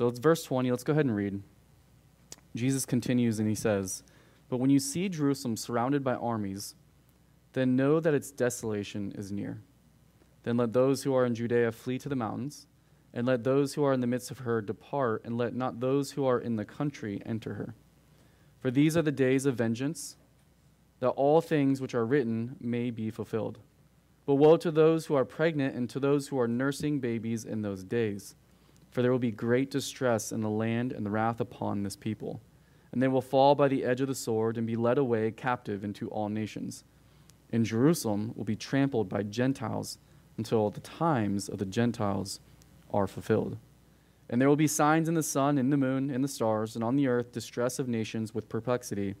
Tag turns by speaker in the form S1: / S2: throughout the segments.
S1: So it's verse 20. Let's go ahead and read. Jesus continues and he says, But when you see Jerusalem surrounded by armies, then know that its desolation is near. Then let those who are in Judea flee to the mountains, and let those who are in the midst of her depart, and let not those who are in the country enter her. For these are the days of vengeance, that all things which are written may be fulfilled. But woe to those who are pregnant and to those who are nursing babies in those days. For there will be great distress in the land and the wrath upon this people. And they will fall by the edge of the sword and be led away captive into all nations. And Jerusalem will be trampled by Gentiles until the times of the Gentiles are fulfilled. And there will be signs in the sun, in the moon, in the stars, and on the earth distress of nations with perplexity,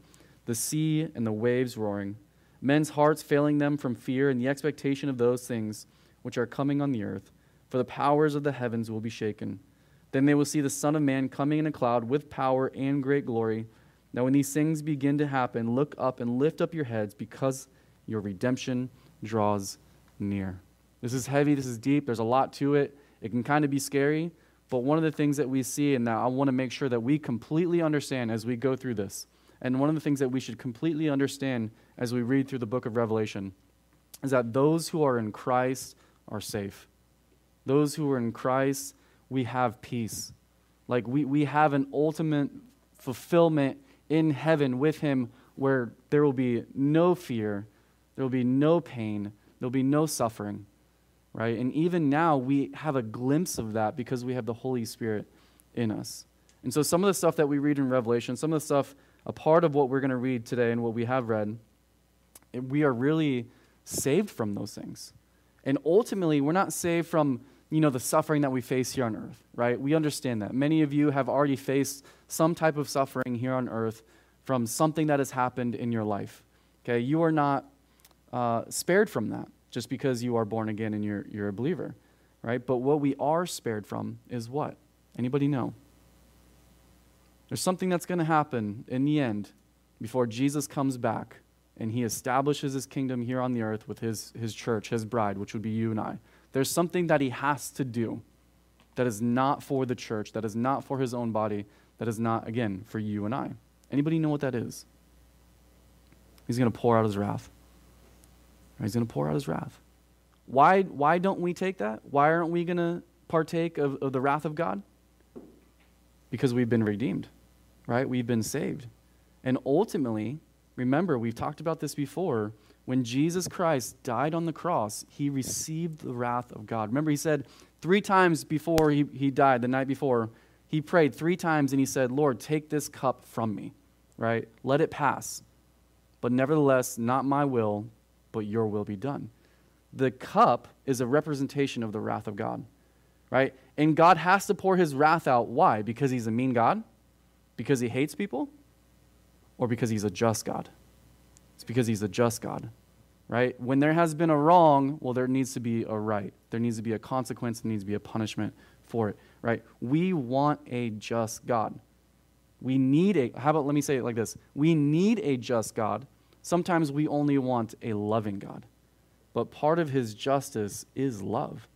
S1: the sea and the waves roaring, men's hearts failing them from fear and the expectation of those things which are coming on the earth for the powers of the heavens will be shaken. Then they will see the Son of Man coming in a cloud with power and great glory. Now, when these things begin to happen, look up and lift up your heads because your redemption draws near. This is heavy, this is deep, there's a lot to it. It can kind of be scary, but one of the things that we see, and that I want to make sure that we completely understand as we go through this, and one of the things that we should completely understand as we read through the book of Revelation, is that those who are in Christ are safe. Those who are in Christ, we have peace. Like we, we have an ultimate fulfillment in heaven with Him where there will be no fear, there will be no pain, there will be no suffering, right? And even now, we have a glimpse of that because we have the Holy Spirit in us. And so, some of the stuff that we read in Revelation, some of the stuff, a part of what we're going to read today and what we have read, we are really saved from those things. And ultimately, we're not saved from you know the suffering that we face here on earth, right? We understand that. Many of you have already faced some type of suffering here on earth from something that has happened in your life. Okay, you are not uh, spared from that just because you are born again and you're, you're a believer, right? But what we are spared from is what? Anybody know? There's something that's going to happen in the end before Jesus comes back and he establishes his kingdom here on the earth with his, his church, his bride, which would be you and I. There's something that he has to do that is not for the church, that is not for his own body, that is not, again, for you and I. Anybody know what that is? He's going to pour out his wrath. He's going to pour out his wrath. Why, why don't we take that? Why aren't we going to partake of, of the wrath of God? Because we've been redeemed, right? We've been saved. And ultimately, Remember, we've talked about this before. When Jesus Christ died on the cross, he received the wrath of God. Remember, he said three times before he, he died, the night before, he prayed three times and he said, Lord, take this cup from me, right? Let it pass. But nevertheless, not my will, but your will be done. The cup is a representation of the wrath of God, right? And God has to pour his wrath out. Why? Because he's a mean God? Because he hates people? or because he's a just God? It's because he's a just God, right? When there has been a wrong, well, there needs to be a right. There needs to be a consequence, there needs to be a punishment for it, right? We want a just God. We need a, how about let me say it like this? We need a just God. Sometimes we only want a loving God. But part of his justice is love.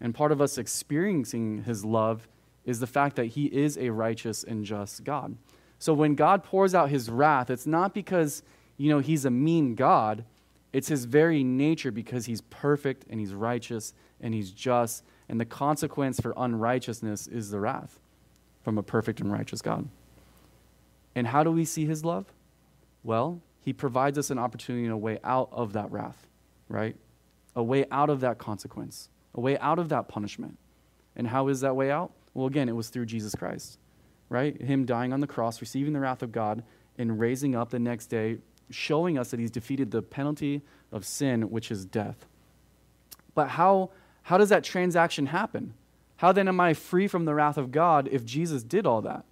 S1: And part of us experiencing his love is the fact that he is a righteous and just God. So when God pours out his wrath, it's not because, you know, he's a mean God. It's his very nature because he's perfect and he's righteous and he's just. And the consequence for unrighteousness is the wrath from a perfect and righteous God. And how do we see his love? Well, he provides us an opportunity and a way out of that wrath, right? A way out of that consequence, a way out of that punishment. And how is that way out? Well, again, it was through Jesus Christ right? Him dying on the cross, receiving the wrath of God, and raising up the next day, showing us that he's defeated the penalty of sin, which is death. But how, how does that transaction happen? How then am I free from the wrath of God if Jesus did all that?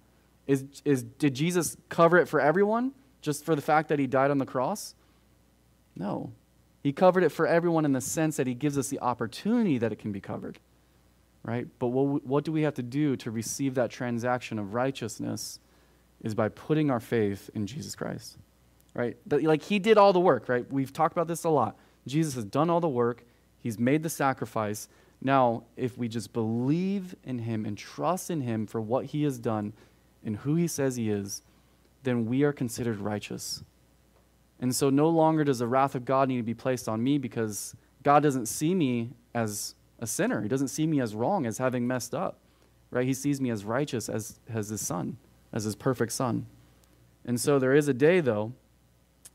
S1: Is, is, did Jesus cover it for everyone just for the fact that he died on the cross? No. He covered it for everyone in the sense that he gives us the opportunity that it can be covered right? But what, what do we have to do to receive that transaction of righteousness is by putting our faith in Jesus Christ, right? like he did all the work, right? We've talked about this a lot. Jesus has done all the work, he's made the sacrifice. Now, if we just believe in him and trust in him for what he has done and who he says he is, then we are considered righteous. And so no longer does the wrath of God need to be placed on me because God doesn't see me as a sinner. He doesn't see me as wrong, as having messed up. Right? He sees me as righteous as, as his son, as his perfect son. And so there is a day, though,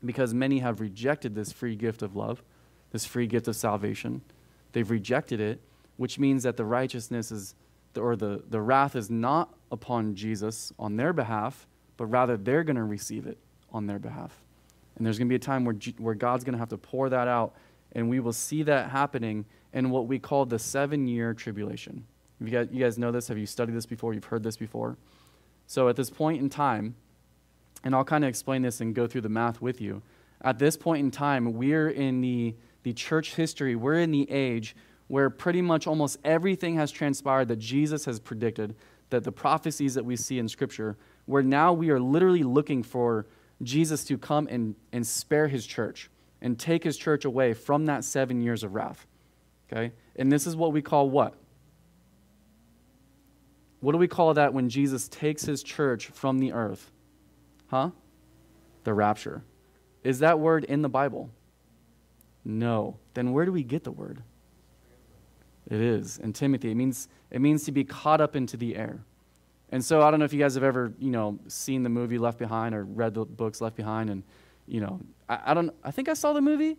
S1: because many have rejected this free gift of love, this free gift of salvation. They've rejected it which means that the righteousness is, or the, the wrath is not upon Jesus on their behalf, but rather they're going to receive it on their behalf. And there's going to be a time where, where God's going to have to pour that out, and we will see that happening in what we call the seven year tribulation. You guys, you guys know this? Have you studied this before? You've heard this before? So at this point in time, and I'll kind of explain this and go through the math with you. At this point in time, we're in the, the church history, we're in the age where pretty much almost everything has transpired that Jesus has predicted, that the prophecies that we see in Scripture, where now we are literally looking for Jesus to come and, and spare his church and take his church away from that seven years of wrath. Okay? And this is what we call what? What do we call that when Jesus takes his church from the earth? Huh? The rapture. Is that word in the Bible? No. Then where do we get the word? It is. In Timothy, it means, it means to be caught up into the air. And so I don't know if you guys have ever, you know, seen the movie Left Behind or read the books Left Behind. And, you know, I, I don't, I think I saw the movie.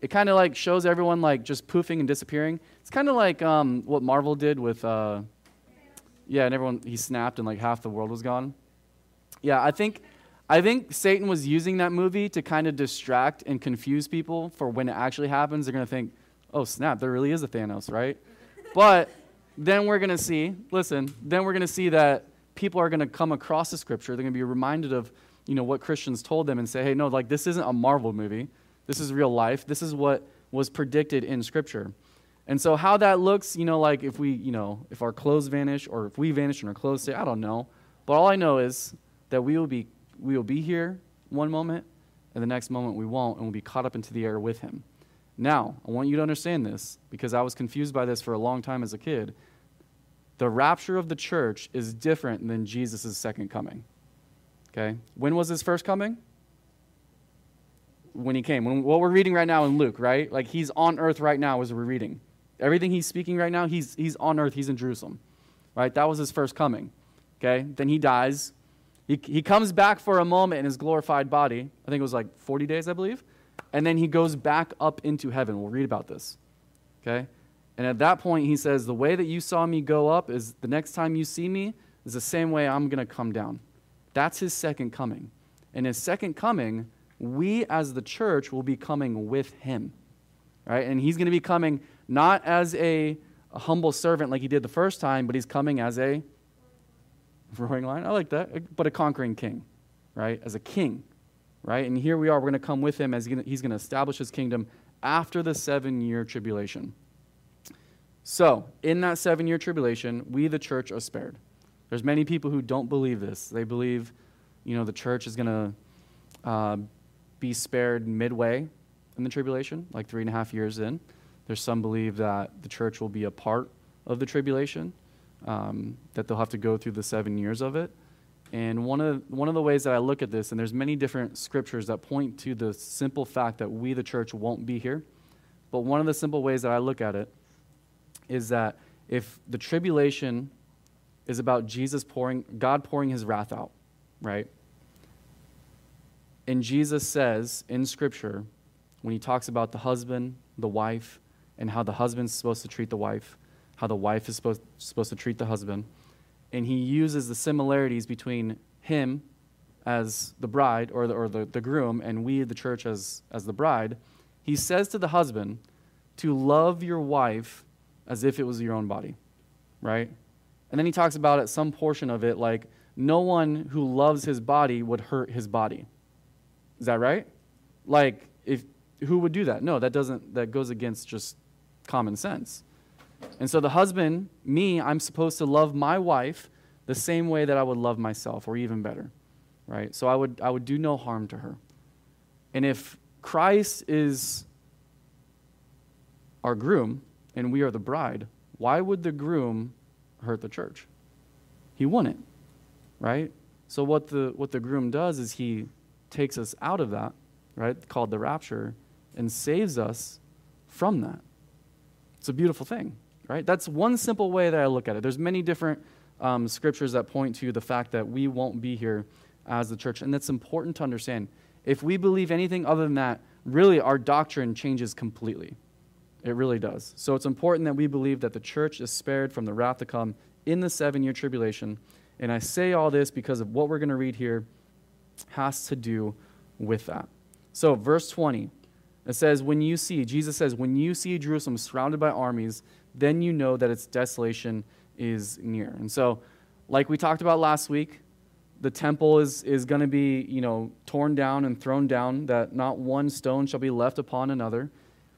S1: It kind of like shows everyone like just poofing and disappearing. It's kind of like um, what Marvel did with, uh, yeah, and everyone, he snapped and like half the world was gone. Yeah, I think, I think Satan was using that movie to kind of distract and confuse people for when it actually happens. They're going to think, oh, snap, there really is a Thanos, right? but then we're going to see, listen, then we're going to see that people are going to come across the scripture. They're going to be reminded of, you know, what Christians told them and say, hey, no, like this isn't a Marvel movie. This is real life. This is what was predicted in scripture. And so how that looks, you know, like if we, you know, if our clothes vanish or if we vanish and our clothes stay, I don't know. But all I know is that we will be we will be here one moment and the next moment we won't and we'll be caught up into the air with him. Now, I want you to understand this because I was confused by this for a long time as a kid. The rapture of the church is different than Jesus' second coming. Okay? When was his first coming? When he came. When, what we're reading right now in Luke, right? Like he's on earth right now as we're reading. Everything he's speaking right now, he's, he's on earth, he's in Jerusalem. Right? That was his first coming. Okay? Then he dies. He, he comes back for a moment in his glorified body. I think it was like 40 days, I believe and then he goes back up into heaven. We'll read about this. Okay? And at that point, he says, The way that you saw me go up is the next time you see me is the same way I'm going to come down. That's his second coming. In his second coming, we as the church will be coming with him. Right? And he's going to be coming not as a, a humble servant like he did the first time, but he's coming as a roaring lion. I like that. But a conquering king, right? As a king right? And here we are, we're going to come with him as he's going to establish his kingdom after the seven year tribulation. So, in that seven year tribulation, we, the church, are spared. There's many people who don't believe this. They believe, you know, the church is going to uh, be spared midway in the tribulation, like three and a half years in. There's some believe that the church will be a part of the tribulation, um, that they'll have to go through the seven years of it. And one of, one of the ways that I look at this, and there's many different scriptures that point to the simple fact that we, the church, won't be here. But one of the simple ways that I look at it is that if the tribulation is about Jesus pouring, God pouring his wrath out, right? And Jesus says in Scripture, when he talks about the husband, the wife, and how the husband's supposed to treat the wife, how the wife is supposed, supposed to treat the husband, and he uses the similarities between him as the bride or the, or the, the groom and we, the church, as, as the bride. He says to the husband to love your wife as if it was your own body, right? And then he talks about at some portion of it like no one who loves his body would hurt his body. Is that right? Like if who would do that? No, that doesn't that goes against just common sense. And so the husband, me, I'm supposed to love my wife the same way that I would love myself, or even better. Right? So I would, I would do no harm to her. And if Christ is our groom and we are the bride, why would the groom hurt the church? He wouldn't, right? So what the what the groom does is he takes us out of that, right? Called the rapture, and saves us from that. It's a beautiful thing, right? That's one simple way that I look at it. There's many different um, scriptures that point to the fact that we won't be here as the church, and that's important to understand. If we believe anything other than that, really our doctrine changes completely. It really does. So it's important that we believe that the church is spared from the wrath to come in the seven year tribulation. And I say all this because of what we're going to read here has to do with that. So, verse 20, it says, When you see, Jesus says, when you see Jerusalem surrounded by armies, then you know that its desolation is near. And so, like we talked about last week, the temple is, is going to be, you know, torn down and thrown down, that not one stone shall be left upon another.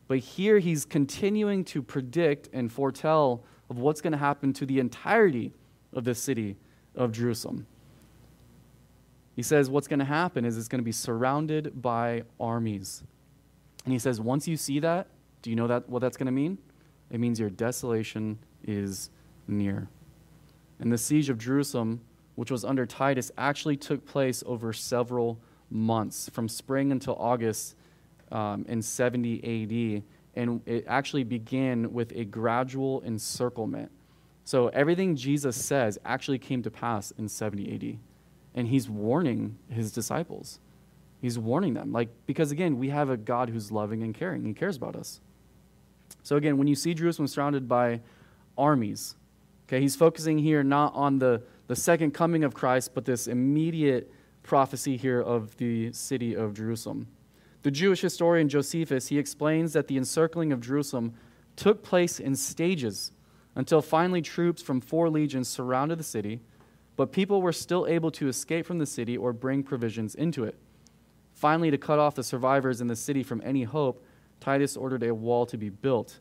S1: But here he's continuing to predict and foretell of what's going to happen to the entirety of the city of Jerusalem. He says what's going to happen is it's going to be surrounded by armies. And he says once you see that, do you know that what that's going to mean? It means your desolation is near. And the siege of Jerusalem, which was under Titus, actually took place over several months, from spring until August um, in 70 AD. And it actually began with a gradual encirclement. So everything Jesus says actually came to pass in 70 AD. And he's warning his disciples. He's warning them. Like, because again, we have a God who's loving and caring. He cares about us. So again, when you see Jerusalem surrounded by armies, okay, he's focusing here not on the, the second coming of Christ, but this immediate prophecy here of the city of Jerusalem. The Jewish historian Josephus, he explains that the encircling of Jerusalem took place in stages until finally troops from four legions surrounded the city, but people were still able to escape from the city or bring provisions into it. Finally, to cut off the survivors in the city from any hope, Titus ordered a wall to be built.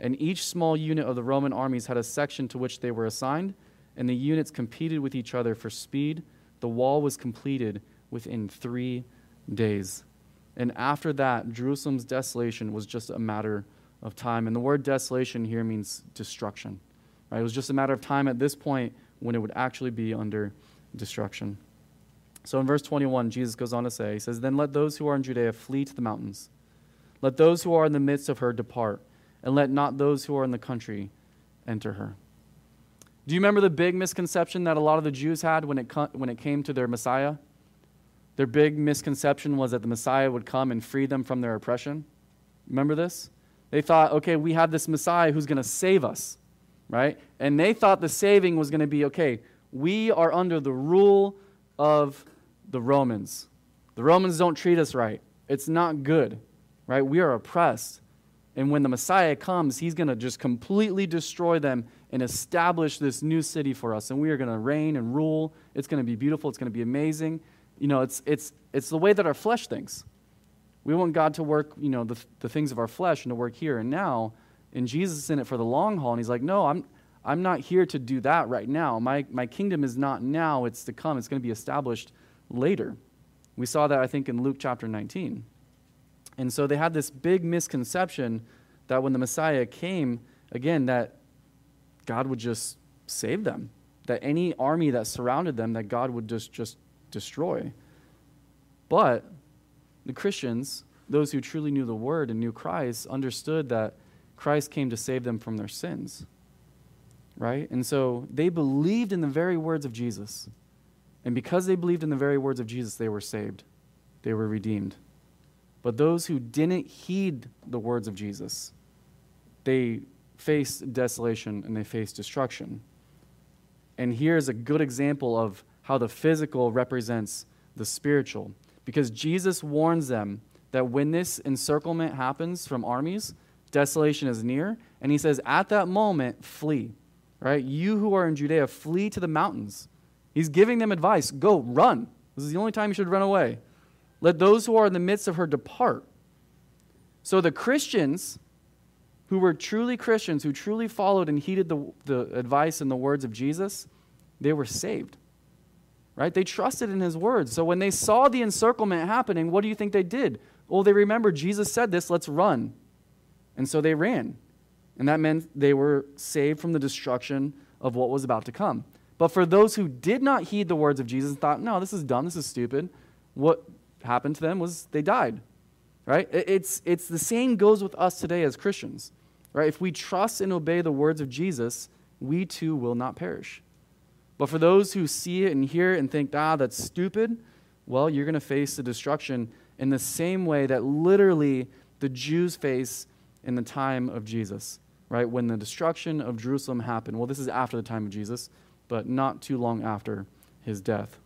S1: And each small unit of the Roman armies had a section to which they were assigned, and the units competed with each other for speed. The wall was completed within three days. And after that, Jerusalem's desolation was just a matter of time. And the word desolation here means destruction. Right? It was just a matter of time at this point when it would actually be under destruction. So in verse 21, Jesus goes on to say, He says, Then let those who are in Judea flee to the mountains. Let those who are in the midst of her depart, and let not those who are in the country enter her. Do you remember the big misconception that a lot of the Jews had when it, when it came to their Messiah? Their big misconception was that the Messiah would come and free them from their oppression. Remember this? They thought, okay, we have this Messiah who's going to save us, right? And they thought the saving was going to be, okay, we are under the rule of the Romans. The Romans don't treat us right. It's not good, right? We are oppressed. And when the Messiah comes, he's going to just completely destroy them and establish this new city for us. And we are going to reign and rule. It's going to be beautiful. It's going to be amazing you know, it's, it's, it's the way that our flesh thinks. We want God to work, you know, the, the things of our flesh and to work here and now. And Jesus is in it for the long haul. And he's like, no, I'm, I'm not here to do that right now. My, my kingdom is not now, it's to come. It's going to be established later. We saw that, I think, in Luke chapter 19. And so they had this big misconception that when the Messiah came, again, that God would just save them, that any army that surrounded them, that God would just, just destroy. But the Christians, those who truly knew the Word and knew Christ, understood that Christ came to save them from their sins. Right? And so they believed in the very words of Jesus. And because they believed in the very words of Jesus, they were saved, they were redeemed. But those who didn't heed the words of Jesus, they faced desolation and they faced destruction. And here's a good example of how the physical represents the spiritual. Because Jesus warns them that when this encirclement happens from armies, desolation is near. And he says, at that moment, flee. Right? You who are in Judea, flee to the mountains. He's giving them advice go, run. This is the only time you should run away. Let those who are in the midst of her depart. So the Christians who were truly Christians, who truly followed and heeded the, the advice and the words of Jesus, they were saved right? They trusted in his words. So when they saw the encirclement happening, what do you think they did? Well, they remembered Jesus said this, let's run. And so they ran. And that meant they were saved from the destruction of what was about to come. But for those who did not heed the words of Jesus and thought, no, this is dumb, this is stupid, what happened to them was they died. Right? It's, it's the same goes with us today as Christians. Right? If we trust and obey the words of Jesus, we too will not perish. But for those who see it and hear it and think, ah, that's stupid, well, you're going to face the destruction in the same way that literally the Jews face in the time of Jesus, right? When the destruction of Jerusalem happened. Well, this is after the time of Jesus, but not too long after his death.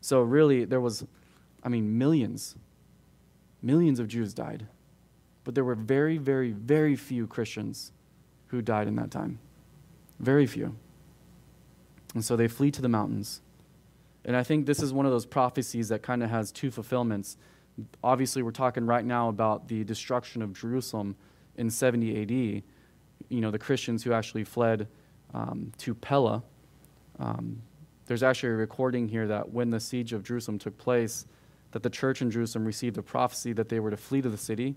S1: So, really, there was, I mean, millions, millions of Jews died. But there were very, very, very few Christians who died in that time. Very few. And so they flee to the mountains. And I think this is one of those prophecies that kind of has two fulfillments. Obviously, we're talking right now about the destruction of Jerusalem in 70 AD. You know, the Christians who actually fled um, to Pella. Um, there's actually a recording here that when the siege of Jerusalem took place, that the church in Jerusalem received a prophecy that they were to flee to the city.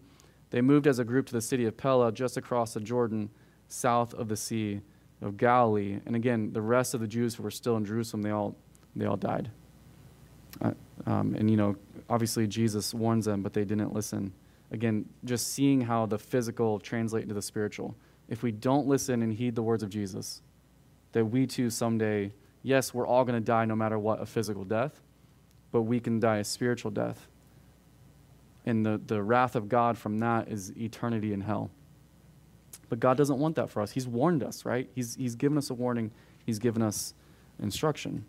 S1: They moved as a group to the city of Pella, just across the Jordan, south of the Sea of Galilee. And again, the rest of the Jews who were still in Jerusalem, they all, they all died. Uh, um, and, you know, obviously Jesus warns them, but they didn't listen. Again, just seeing how the physical translate into the spiritual. If we don't listen and heed the words of Jesus, that we too someday, yes, we're all going to die no matter what, a physical death, but we can die a spiritual death. And the, the wrath of God from that is eternity in hell. But God doesn't want that for us. He's warned us, right? He's, he's given us a warning, He's given us instruction.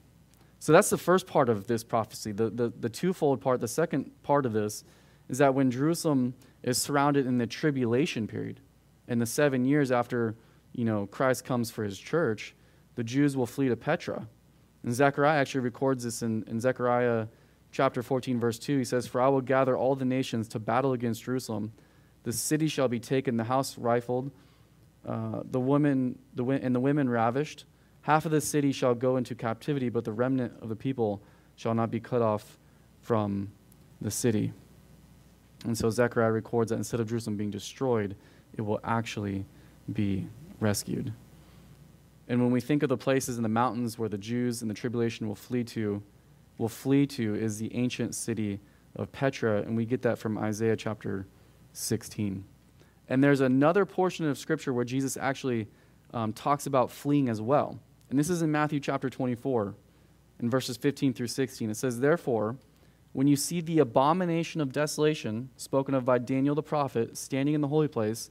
S1: So that's the first part of this prophecy. The, the, the twofold part, the second part of this, is that when Jerusalem is surrounded in the tribulation period, in the seven years after you know, Christ comes for his church, the Jews will flee to Petra. And Zechariah actually records this in, in Zechariah chapter 14, verse 2. He says, For I will gather all the nations to battle against Jerusalem. The city shall be taken, the house rifled, uh, the women, the, and the women ravished. Half of the city shall go into captivity, but the remnant of the people shall not be cut off from the city. And so Zechariah records that instead of Jerusalem being destroyed, it will actually be rescued. And when we think of the places in the mountains where the Jews in the tribulation will flee to, will flee to is the ancient city of Petra, and we get that from Isaiah chapter 16. And there's another portion of Scripture where Jesus actually um, talks about fleeing as well. And this is in Matthew chapter 24, in verses 15 through 16. It says, Therefore, when you see the abomination of desolation spoken of by Daniel the prophet standing in the holy place,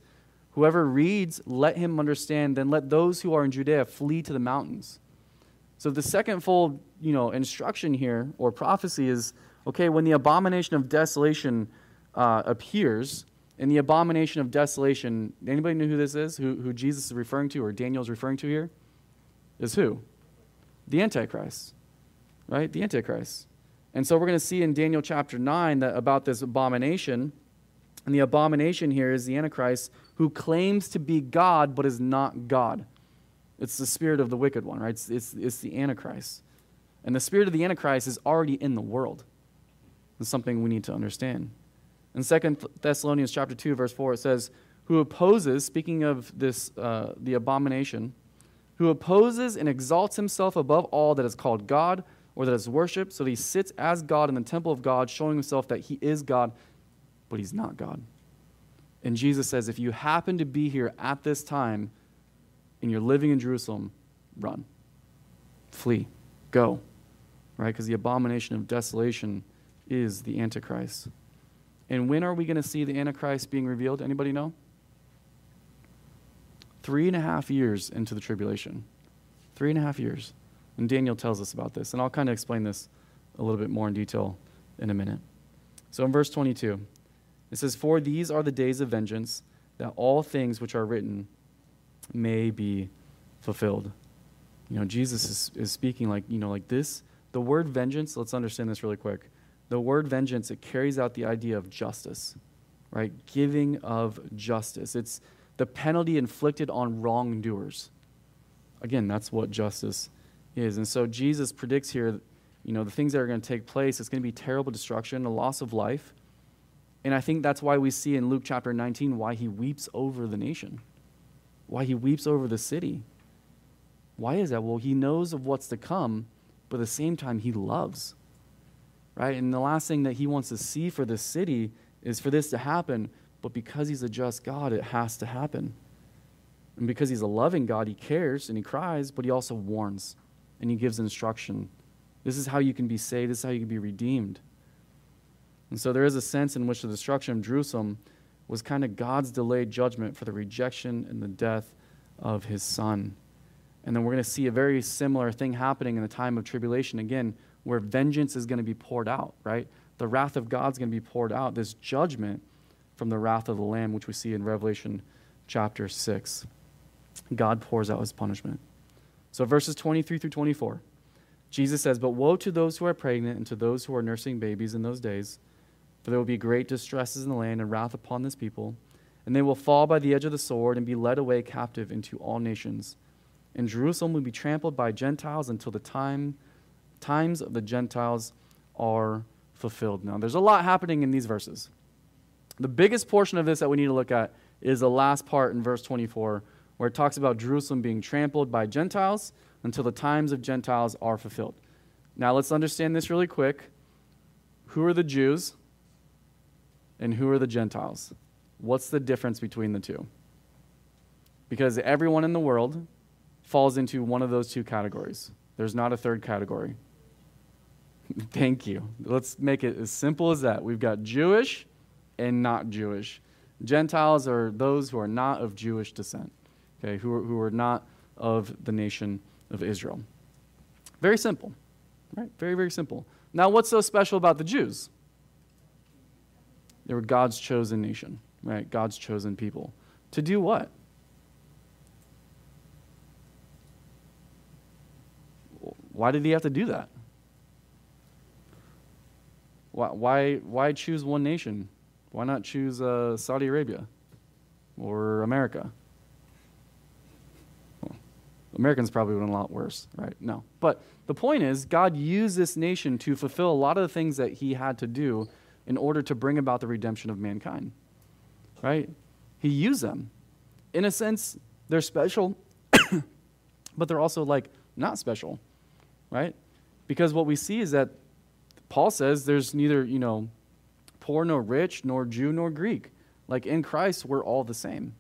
S1: whoever reads, let him understand, then let those who are in Judea flee to the mountains. So the second fold, you know, instruction here or prophecy is okay, when the abomination of desolation uh, appears, in the abomination of desolation, anybody know who this is? Who, who Jesus is referring to or Daniel is referring to here? Is who? The Antichrist, right? The Antichrist. And so we're going to see in Daniel chapter 9 that about this abomination. And the abomination here is the Antichrist who claims to be God but is not God. It's the spirit of the wicked one, right? It's, it's, it's the Antichrist. And the spirit of the Antichrist is already in the world. It's something we need to understand. In 2 Thessalonians chapter 2, verse 4, it says, Who opposes, speaking of this, uh, the abomination, who opposes and exalts himself above all that is called God or that is worshipped, so that he sits as God in the temple of God, showing himself that he is God, but he's not God. And Jesus says, if you happen to be here at this time and you're living in Jerusalem, run, flee, go, right? Because the abomination of desolation is the Antichrist. And when are we going to see the Antichrist being revealed? Anybody know? Three and a half years into the tribulation. Three and a half years. And Daniel tells us about this. And I'll kind of explain this a little bit more in detail in a minute. So in verse 22, it says, For these are the days of vengeance, that all things which are written may be fulfilled. You know, Jesus is, is speaking like, you know, like this. The word vengeance, let's understand this really quick. The word vengeance, it carries out the idea of justice, right? Giving of justice. It's the penalty inflicted on wrongdoers. Again, that's what justice is. And so Jesus predicts here, you know, the things that are going to take place, it's going to be terrible destruction, a loss of life. And I think that's why we see in Luke chapter 19 why he weeps over the nation. why he weeps over the city. Why is that? Well, he knows of what's to come, but at the same time, he loves. Right? And the last thing that he wants to see for this city is for this to happen, but because he's a just God, it has to happen. And because he's a loving God, he cares and he cries, but he also warns and he gives instruction. This is how you can be saved, this is how you can be redeemed. And so there is a sense in which the destruction of Jerusalem was kind of God's delayed judgment for the rejection and the death of his son. And then we're going to see a very similar thing happening in the time of tribulation again, where vengeance is going to be poured out, right? The wrath of God's going to be poured out, this judgment from the wrath of the Lamb, which we see in Revelation chapter 6. God pours out his punishment. So, verses 23 through 24, Jesus says, But woe to those who are pregnant and to those who are nursing babies in those days, for there will be great distresses in the land and wrath upon this people, and they will fall by the edge of the sword and be led away captive into all nations. And Jerusalem will be trampled by Gentiles until the time times of the Gentiles are fulfilled. Now, there's a lot happening in these verses. The biggest portion of this that we need to look at is the last part in verse 24, where it talks about Jerusalem being trampled by Gentiles until the times of Gentiles are fulfilled. Now, let's understand this really quick. Who are the Jews and who are the Gentiles? What's the difference between the two? Because everyone in the world falls into one of those two categories. There's not a third category. Thank you. Let's make it as simple as that. We've got Jewish and not Jewish. Gentiles are those who are not of Jewish descent, okay, who are, who are not of the nation of Israel. Very simple, right? Very, very simple. Now, what's so special about the Jews? They were God's chosen nation, right? God's chosen people. To do what? Why did he have to do that? Why, why, why choose one nation? Why not choose uh, Saudi Arabia or America? Well, Americans probably would have been a lot worse, right? No. But the point is, God used this nation to fulfill a lot of the things that he had to do in order to bring about the redemption of mankind, right? He used them. In a sense, they're special, but they're also like not special right? Because what we see is that Paul says there's neither, you know, poor nor rich, nor Jew nor Greek. Like in Christ, we're all the same.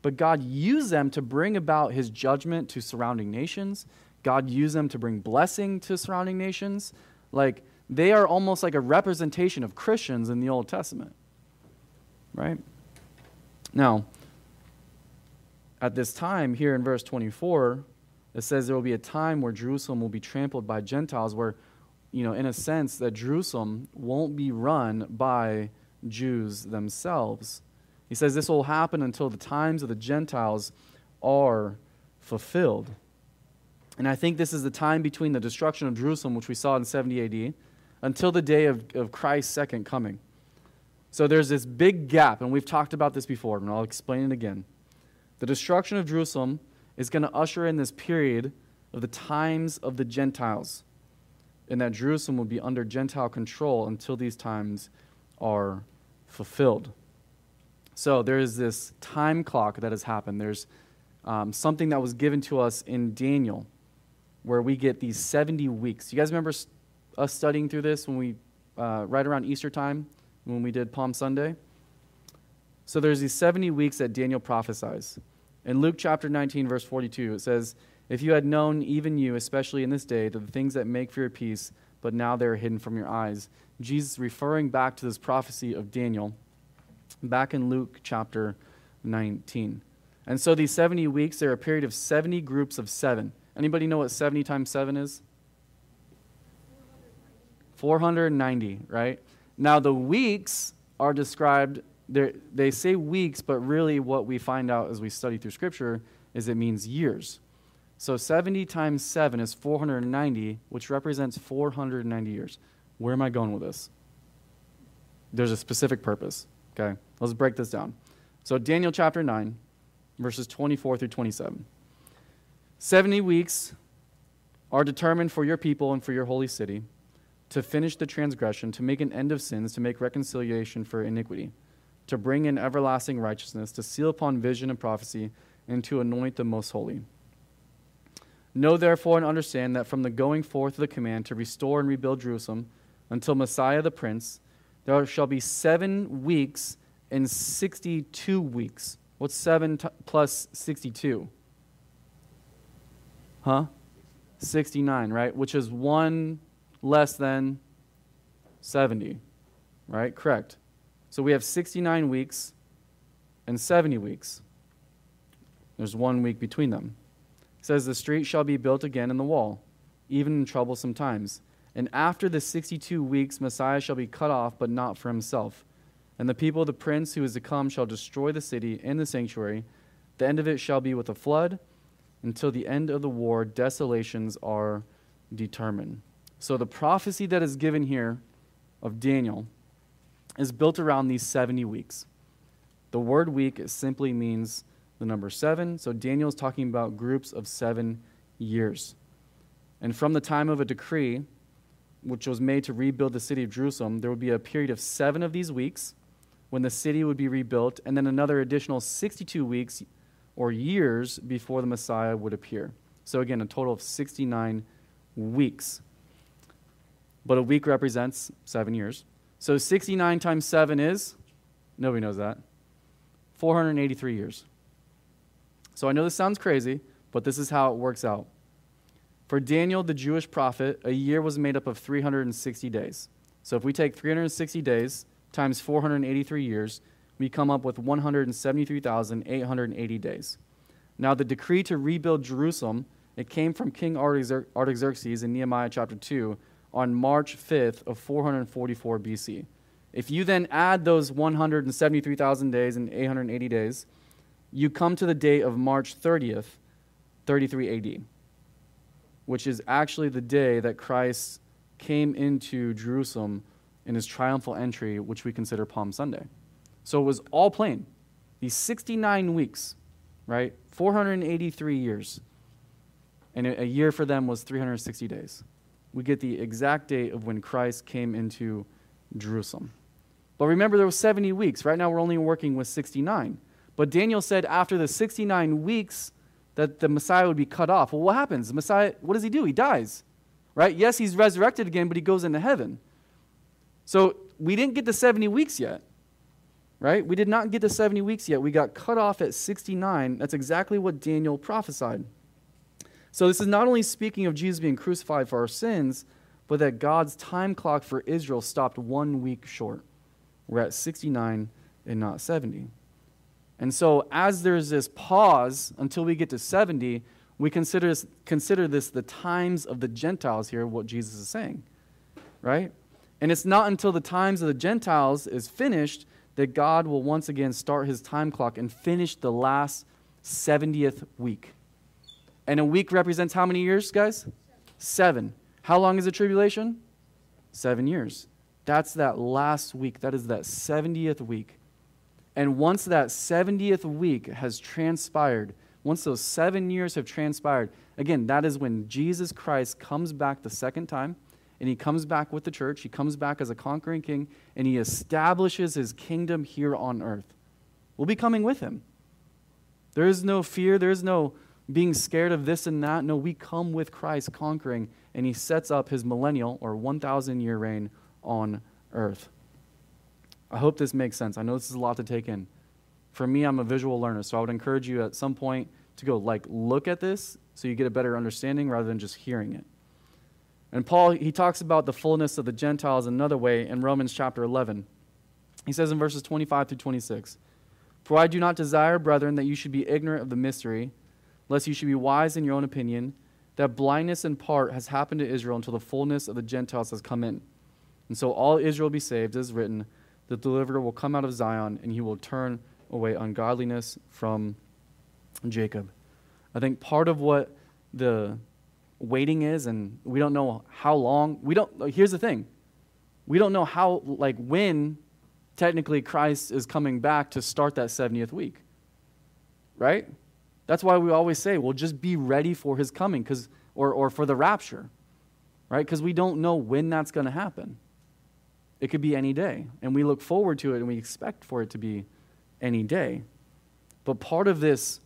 S1: But God used them to bring about his judgment to surrounding nations. God used them to bring blessing to surrounding nations. Like they are almost like a representation of Christians in the Old Testament. Right? Now, at this time, here in verse 24, it says there will be a time where Jerusalem will be trampled by Gentiles, where, you know, in a sense, that Jerusalem won't be run by Jews themselves. He says this will happen until the times of the Gentiles are fulfilled. And I think this is the time between the destruction of Jerusalem, which we saw in 70 AD, until the day of, of Christ's second coming. So there's this big gap, and we've talked about this before, and I'll explain it again. The destruction of Jerusalem is going to usher in this period of the times of the Gentiles, and that Jerusalem will be under Gentile control until these times are fulfilled. So there is this time clock that has happened. There's um, something that was given to us in Daniel where we get these 70 weeks. You guys remember us studying through this when we, uh, right around Easter time, when we did Palm Sunday? So there's these 70 weeks that Daniel prophesies. In Luke chapter 19, verse 42, it says, If you had known, even you, especially in this day, the things that make for your peace, but now they are hidden from your eyes. Jesus referring back to this prophecy of Daniel back in Luke chapter 19. And so these 70 weeks, they're a period of 70 groups of seven. Anybody know what 70 times 7 is? 490, right? Now the weeks are described they say weeks, but really what we find out as we study through Scripture is it means years. So 70 times 7 is 490, which represents 490 years. Where am I going with this? There's a specific purpose. Okay, let's break this down. So, Daniel chapter 9, verses 24 through 27. 70 weeks are determined for your people and for your holy city to finish the transgression, to make an end of sins, to make reconciliation for iniquity to bring in everlasting righteousness, to seal upon vision and prophecy, and to anoint the most holy. Know therefore and understand that from the going forth of the command to restore and rebuild Jerusalem until Messiah the Prince, there shall be seven weeks and 62 weeks. What's 7 t- plus 62? Huh? 69, right? Which is one less than 70, right? Correct. So we have 69 weeks and 70 weeks. There's one week between them. It says, The street shall be built again in the wall, even in troublesome times. And after the 62 weeks, Messiah shall be cut off, but not for himself. And the people of the prince who is to come shall destroy the city and the sanctuary. The end of it shall be with a flood. Until the end of the war, desolations are determined. So the prophecy that is given here of Daniel is built around these 70 weeks. The word week simply means the number seven. So Daniel is talking about groups of seven years. And from the time of a decree, which was made to rebuild the city of Jerusalem, there would be a period of seven of these weeks when the city would be rebuilt, and then another additional 62 weeks or years before the Messiah would appear. So, again, a total of 69 weeks. But a week represents seven years. So, 69 times seven is, nobody knows that, 483 years. So, I know this sounds crazy, but this is how it works out. For Daniel, the Jewish prophet, a year was made up of 360 days. So, if we take 360 days, times 483 years, we come up with 173,880 days. Now, the decree to rebuild Jerusalem, it came from King Artaxerxes in Nehemiah chapter 2 on March 5th of 444 BC. If you then add those 173,000 days and 880 days, you come to the date of March 30th, 33 AD, which is actually the day that Christ came into Jerusalem in his triumphal entry, which we consider Palm Sunday. So it was all plain. These 69 weeks, right? 483 years. And a year for them was 360 days. We get the exact date of when Christ came into Jerusalem. But remember, there was 70 weeks. Right now, we're only working with 69. But Daniel said after the 69 weeks that the Messiah would be cut off. Well, what happens? The Messiah, what does he do? He dies, right? Yes, he's resurrected again, but he goes into heaven. So we didn't get to 70 weeks yet, right? We did not get to 70 weeks yet. We got cut off at 69. That's exactly what Daniel prophesied. So this is not only speaking of Jesus being crucified for our sins, but that God's time clock for Israel stopped one week short. We're at 69 and not 70. And so, as there's this pause until we get to 70, we consider this, consider this the times of the Gentiles here, what Jesus is saying, right? And it's not until the times of the Gentiles is finished that God will once again start his time clock and finish the last 70th week. And a week represents how many years, guys? Seven. How long is the tribulation? Seven years. That's that last week. That is that 70th week. And once that 70th week has transpired, once those seven years have transpired, again, that is when Jesus Christ comes back the second time and he comes back with the church. He comes back as a conquering king, and he establishes his kingdom here on earth. We'll be coming with him. There is no fear, there is no being scared of this and that. No, we come with Christ conquering, and he sets up his millennial or 1,000 year reign on earth. I hope this makes sense. I know this is a lot to take in. For me, I'm a visual learner, so I would encourage you at some point to go like look at this so you get a better understanding rather than just hearing it. And Paul, he talks about the fullness of the Gentiles another way in Romans chapter 11. He says in verses 25 through 26 For I do not desire, brethren, that you should be ignorant of the mystery, lest you should be wise in your own opinion, that blindness in part has happened to Israel until the fullness of the Gentiles has come in. And so all Israel be saved, as written, the deliverer will come out of Zion, and he will turn away ungodliness from Jacob. I think part of what the waiting is and we don't know how long we don't here's the thing we don't know how like when technically christ is coming back to start that 70th week right that's why we always say well just be ready for his coming because or, or for the rapture right because we don't know when that's going to happen it could be any day and we look forward to it and we expect for it to be any day but part of this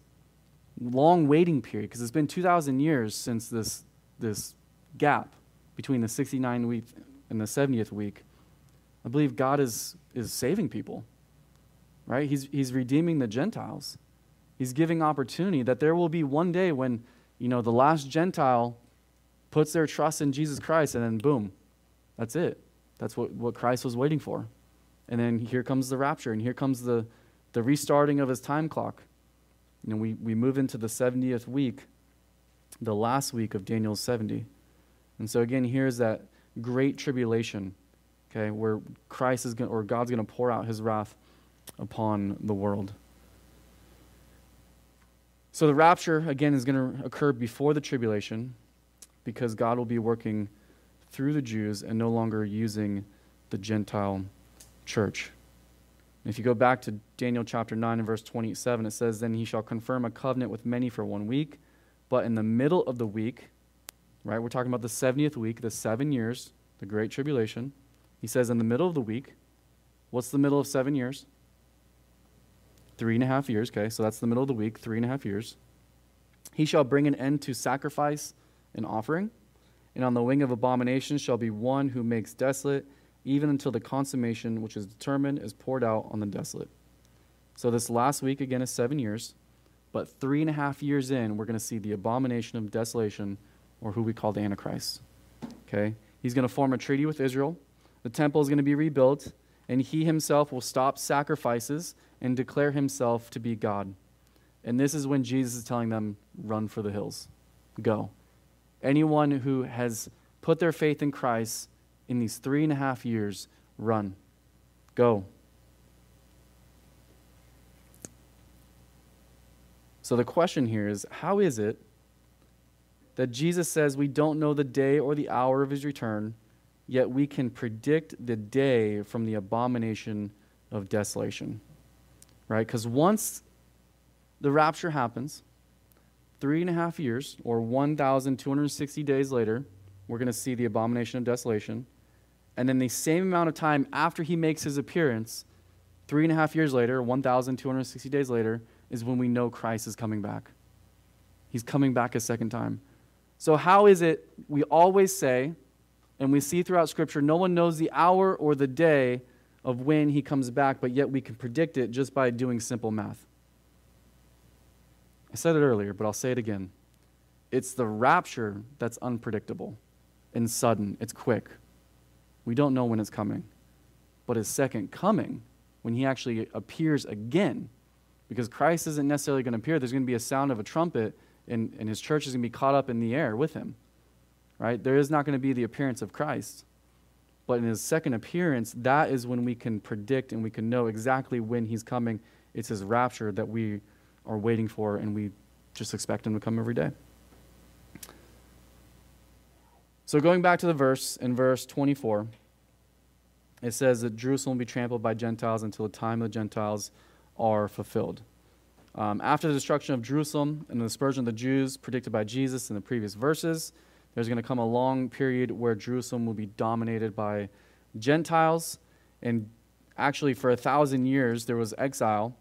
S1: long waiting period because it's been 2,000 years since this, this gap between the 69th week and the 70th week. I believe God is, is saving people, right? He's, he's redeeming the Gentiles. He's giving opportunity that there will be one day when, you know, the last Gentile puts their trust in Jesus Christ and then boom, that's it. That's what, what Christ was waiting for. And then here comes the rapture and here comes the, the restarting of his time clock. You know, we, we move into the 70th week, the last week of Daniel's 70. And so again, here's that great tribulation, okay, where Christ is going or God's going to pour out his wrath upon the world. So the rapture, again, is going to occur before the tribulation because God will be working through the Jews and no longer using the Gentile church. If you go back to Daniel chapter 9 and verse 27, it says, Then he shall confirm a covenant with many for one week, but in the middle of the week, right, we're talking about the 70th week, the seven years, the Great Tribulation. He says, In the middle of the week, what's the middle of seven years? Three and a half years, okay, so that's the middle of the week, three and a half years. He shall bring an end to sacrifice and offering, and on the wing of abomination shall be one who makes desolate even until the consummation which is determined is poured out on the desolate. So, this last week, again, is seven years, but three and a half years in, we're going to see the abomination of desolation, or who we call the Antichrist. Okay? He's going to form a treaty with Israel. The temple is going to be rebuilt, and he himself will stop sacrifices and declare himself to be God. And this is when Jesus is telling them, run for the hills. Go. Anyone who has put their faith in Christ in these three and a half years run. Go. So the question here is how is it that Jesus says we don't know the day or the hour of his return, yet we can predict the day from the abomination of desolation? Right? Because once the rapture happens, three and a half years, or 1,260 days later, we're going to see the abomination of desolation. And then the same amount of time after he makes his appearance, three and a half years later, 1,260 days later, is when we know Christ is coming back. He's coming back a second time. So, how is it we always say, and we see throughout Scripture, no one knows the hour or the day of when he comes back, but yet we can predict it just by doing simple math? I said it earlier, but I'll say it again. It's the rapture that's unpredictable and sudden, it's quick. We don't know when it's coming. But his second coming, when he actually appears again, because Christ isn't necessarily going to appear, there's going to be a sound of a trumpet, and, and his church is going to be caught up in the air with him. Right? There is not going to be the appearance of Christ. But in his second appearance, that is when we can predict and we can know exactly when he's coming. It's his rapture that we are waiting for, and we just expect him to come every day. So, going back to the verse, in verse 24, it says that Jerusalem will be trampled by Gentiles until the time of the Gentiles are fulfilled. Um, after the destruction of Jerusalem and the dispersion of the Jews predicted by Jesus in the previous verses, there's going to come a long period where Jerusalem will be dominated by Gentiles. And actually, for a thousand years, there was exile.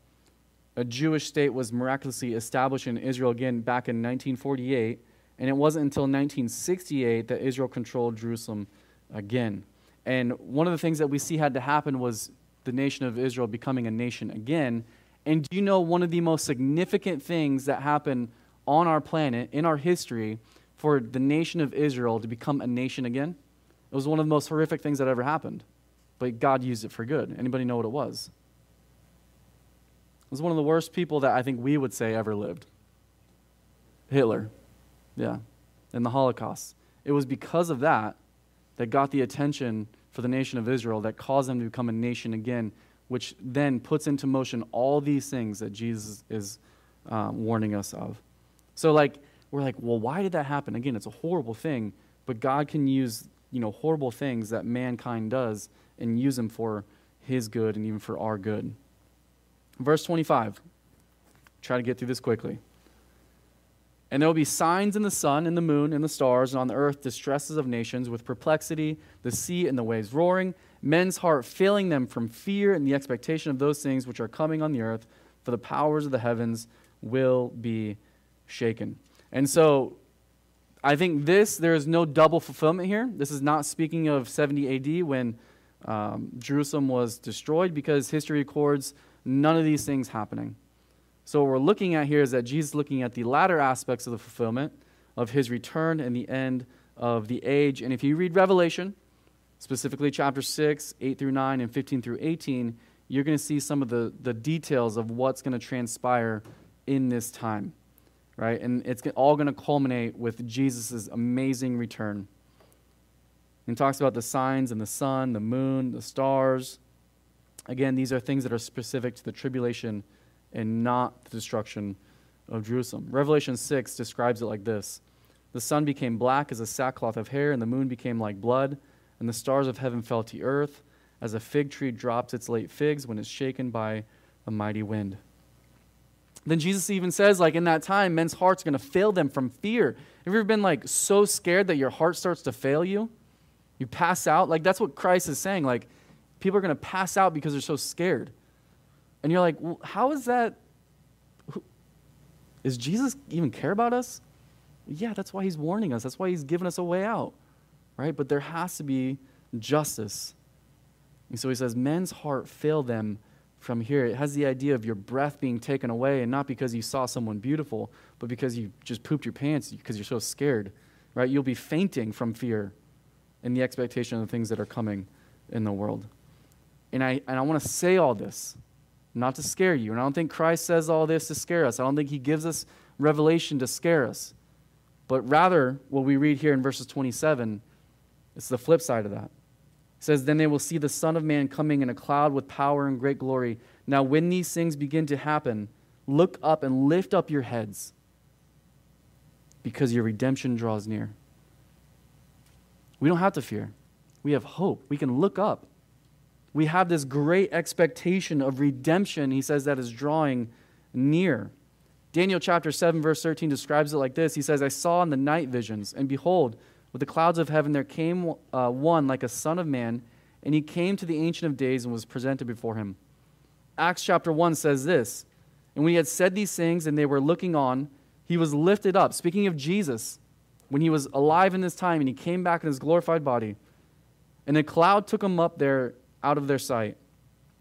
S1: A Jewish state was miraculously established in Israel again back in 1948 and it wasn't until 1968 that Israel controlled Jerusalem again. And one of the things that we see had to happen was the nation of Israel becoming a nation again. And do you know one of the most significant things that happened on our planet, in our history, for the nation of Israel to become a nation again? It was one of the most horrific things that ever happened. But God used it for good. Anybody know what it was? It was one of the worst people that I think we would say ever lived Hitler. Yeah, in the Holocaust. It was because of that that got the attention for the nation of Israel that caused them to become a nation again, which then puts into motion all these things that Jesus is um, warning us of. So, like, we're like, well, why did that happen? Again, it's a horrible thing, but God can use, you know, horrible things that mankind does and use them for his good and even for our good. Verse 25. Try to get through this quickly. And there will be signs in the sun, and the moon, and the stars, and on the earth distresses of nations with perplexity, the sea and the waves roaring, men's heart failing them from fear and the expectation of those things which are coming on the earth, for the powers of the heavens will be shaken. And so I think this, there is no double fulfillment here. This is not speaking of 70 AD when um, Jerusalem was destroyed because history records none of these things happening. So, what we're looking at here is that Jesus is looking at the latter aspects of the fulfillment of his return and the end of the age. And if you read Revelation, specifically chapter 6, 8 through 9, and 15 through 18, you're going to see some of the, the details of what's going to transpire in this time, right? And it's all going to culminate with Jesus' amazing return. And talks about the signs and the sun, the moon, the stars. Again, these are things that are specific to the tribulation and not the destruction of Jerusalem. Revelation 6 describes it like this The sun became black as a sackcloth of hair, and the moon became like blood, and the stars of heaven fell to earth, as a fig tree drops its late figs when it's shaken by a mighty wind. Then Jesus even says, like, in that time, men's hearts are going to fail them from fear. Have you ever been, like, so scared that your heart starts to fail you? You pass out? Like, that's what Christ is saying. Like, people are going to pass out because they're so scared. And you're like, well, how is that? Is Jesus even care about us? Yeah, that's why he's warning us. That's why he's giving us a way out, right? But there has to be justice. And so he says, men's heart fail them from here. It has the idea of your breath being taken away, and not because you saw someone beautiful, but because you just pooped your pants because you're so scared, right? You'll be fainting from fear in the expectation of the things that are coming in the world. And I, and I want to say all this not to scare you. And I don't think Christ says all this to scare us. I don't think he gives us revelation to scare us. But rather, what we read here in verses 27, it's the flip side of that. Says, Then they will see the Son of Man coming in a cloud with power and great glory. Now, when these things begin to happen, look up and lift up your heads because your redemption draws near. We don't have to fear. We have hope. We can look up we have this great expectation of redemption, he says, that is drawing near. Daniel chapter 7, verse 13 describes it like this He says, I saw in the night visions, and behold, with the clouds of heaven there came uh, one like a son of man, and he came to the Ancient of Days and was presented before him. Acts chapter 1 says this And when he had said these things and they were looking on, he was lifted up. Speaking of Jesus, when he was alive in this time and he came back in his glorified body, and a cloud took him up there out of their sight.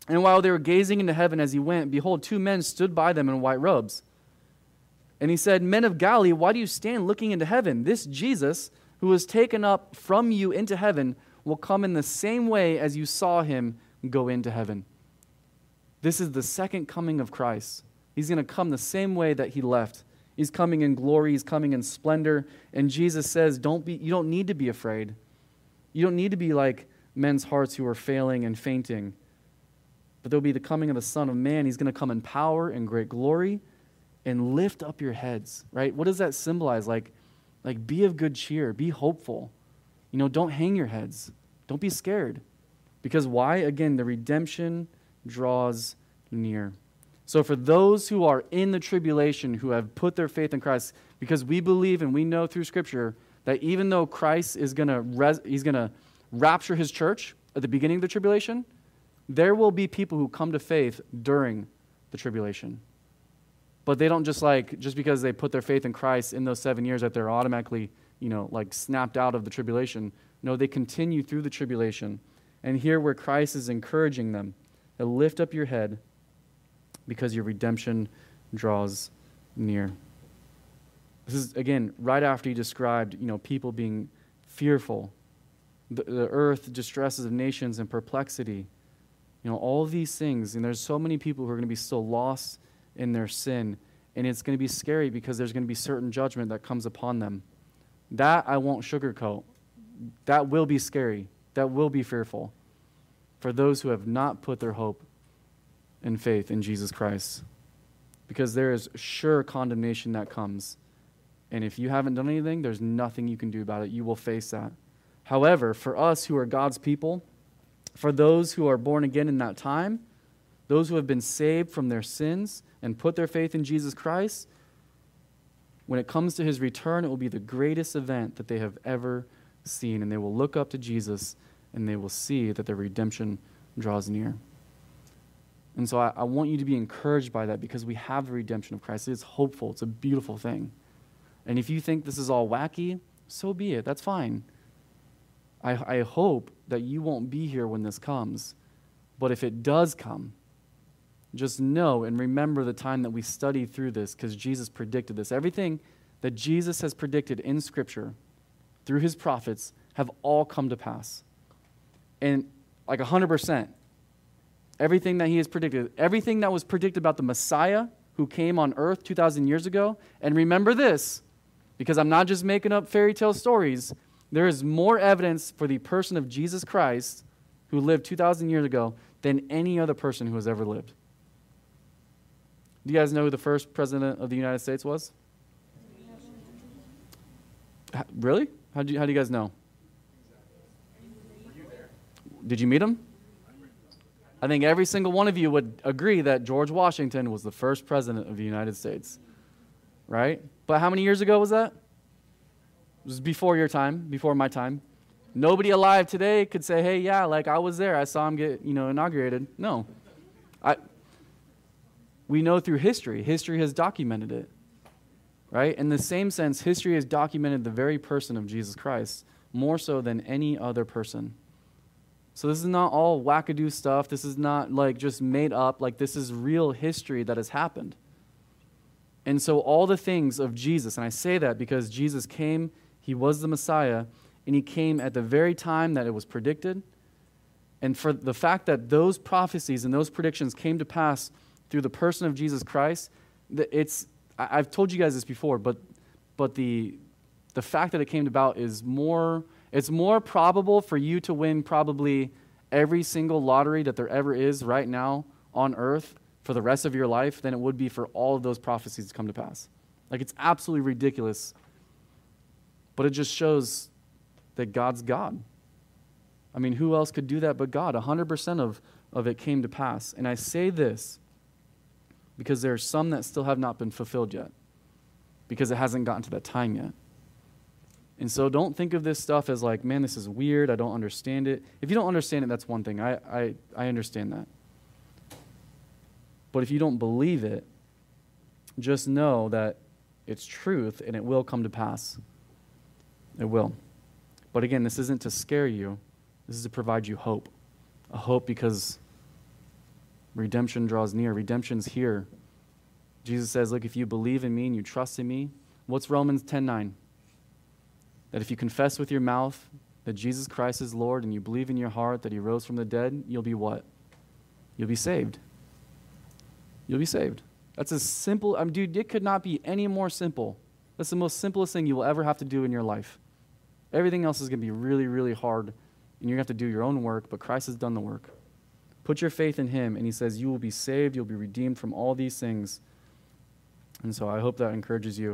S1: And while they were gazing into heaven as he went, behold, two men stood by them in white robes. And he said, Men of Galilee, why do you stand looking into heaven? This Jesus, who was taken up from you into heaven, will come in the same way as you saw him go into heaven. This is the second coming of Christ. He's going to come the same way that he left. He's coming in glory, he's coming in splendor. And Jesus says, don't be, You don't need to be afraid. You don't need to be like, men's hearts who are failing and fainting. But there'll be the coming of the Son of Man. He's going to come in power and great glory and lift up your heads, right? What does that symbolize? Like, like be of good cheer, be hopeful. You know, don't hang your heads. Don't be scared. Because why? Again, the redemption draws near. So, for those who are in the tribulation, who have put their faith in Christ, because we believe and we know through Scripture that even though Christ is going to, res- he's going to rapture his church at the beginning of the tribulation, there will be people who come to faith during the tribulation. But they don't just like, just because they put their faith in Christ in those seven years that they're automatically, you know, like snapped out of the tribulation. No, they continue through the tribulation. And here where Christ is encouraging them, lift up your head because your redemption draws near. This is, again, right after he described, you know, people being fearful the, the earth, distresses of nations, and perplexity. You know, all these things. And there's so many people who are going to be so lost in their sin. And it's going to be scary because there's going to be certain judgment that comes upon them. That I won't sugarcoat. That will be scary. That will be fearful for those who have not put their hope and faith in Jesus Christ. Because there is sure condemnation that comes. And if you haven't done anything, there's nothing you can do about it. You will face that. However, for us who are God's people, for those who are born again in that time, those who have been saved from their sins and put their faith in Jesus Christ, when it comes to his return, it will be the greatest event that they have ever seen. And they will look up to Jesus and they will see that their redemption draws near. And so I, I want you to be encouraged by that because we have the redemption of Christ. It's hopeful, it's a beautiful thing. And if you think this is all wacky, so be it. That's fine. I, I hope that you won't be here when this comes. But if it does come, just know and remember the time that we studied through this because Jesus predicted this. Everything that Jesus has predicted in Scripture through his prophets have all come to pass. And like 100%. Everything that he has predicted, everything that was predicted about the Messiah who came on earth 2,000 years ago. And remember this, because I'm not just making up fairy tale stories, there is more evidence for the person of Jesus Christ who lived 2,000 years ago than any other person who has ever lived. Do you guys know who the first president of the United States was? Really? How do you, how do you guys know? Did you meet him? I think every single one of you would agree that George Washington was the first president of the United States. Right? But how many years ago was that? It was before your time, before my time. Nobody alive today could say, "Hey, yeah, like I was there. I saw him get, you know, inaugurated." No. I we know through history. History has documented it. Right? In the same sense, history has documented the very person of Jesus Christ more so than any other person. So this is not all wackadoo stuff. This is not like just made up. Like this is real history that has happened. And so all the things of Jesus, and I say that because Jesus came, he was the Messiah, and he came at the very time that it was predicted. And for the fact that those prophecies and those predictions came to pass through the person of Jesus Christ, it's I've told you guys this before, but but the the fact that it came about is more it's more probable for you to win probably every single lottery that there ever is right now on earth for the rest of your life than it would be for all of those prophecies to come to pass. Like it's absolutely ridiculous. But it just shows that God's God. I mean, who else could do that but God? 100% of, of it came to pass. And I say this because there are some that still have not been fulfilled yet, because it hasn't gotten to that time yet. And so don't think of this stuff as like, man, this is weird. I don't understand it. If you don't understand it, that's one thing. I, I, I understand that. But if you don't believe it, just know that it's truth and it will come to pass. It will. But again, this isn't to scare you, this is to provide you hope. A hope because redemption draws near. Redemption's here. Jesus says, Look, if you believe in me and you trust in me, what's Romans 10 9? That if you confess with your mouth that Jesus Christ is Lord and you believe in your heart that he rose from the dead, you'll be what? You'll be saved. You'll be saved. That's as simple. I mean, dude, it could not be any more simple. That's the most simplest thing you will ever have to do in your life. Everything else is going to be really, really hard, and you're going to have to do your own work, but Christ has done the work. Put your faith in Him, and He says, You will be saved, you'll be redeemed from all these things. And so I hope that encourages you.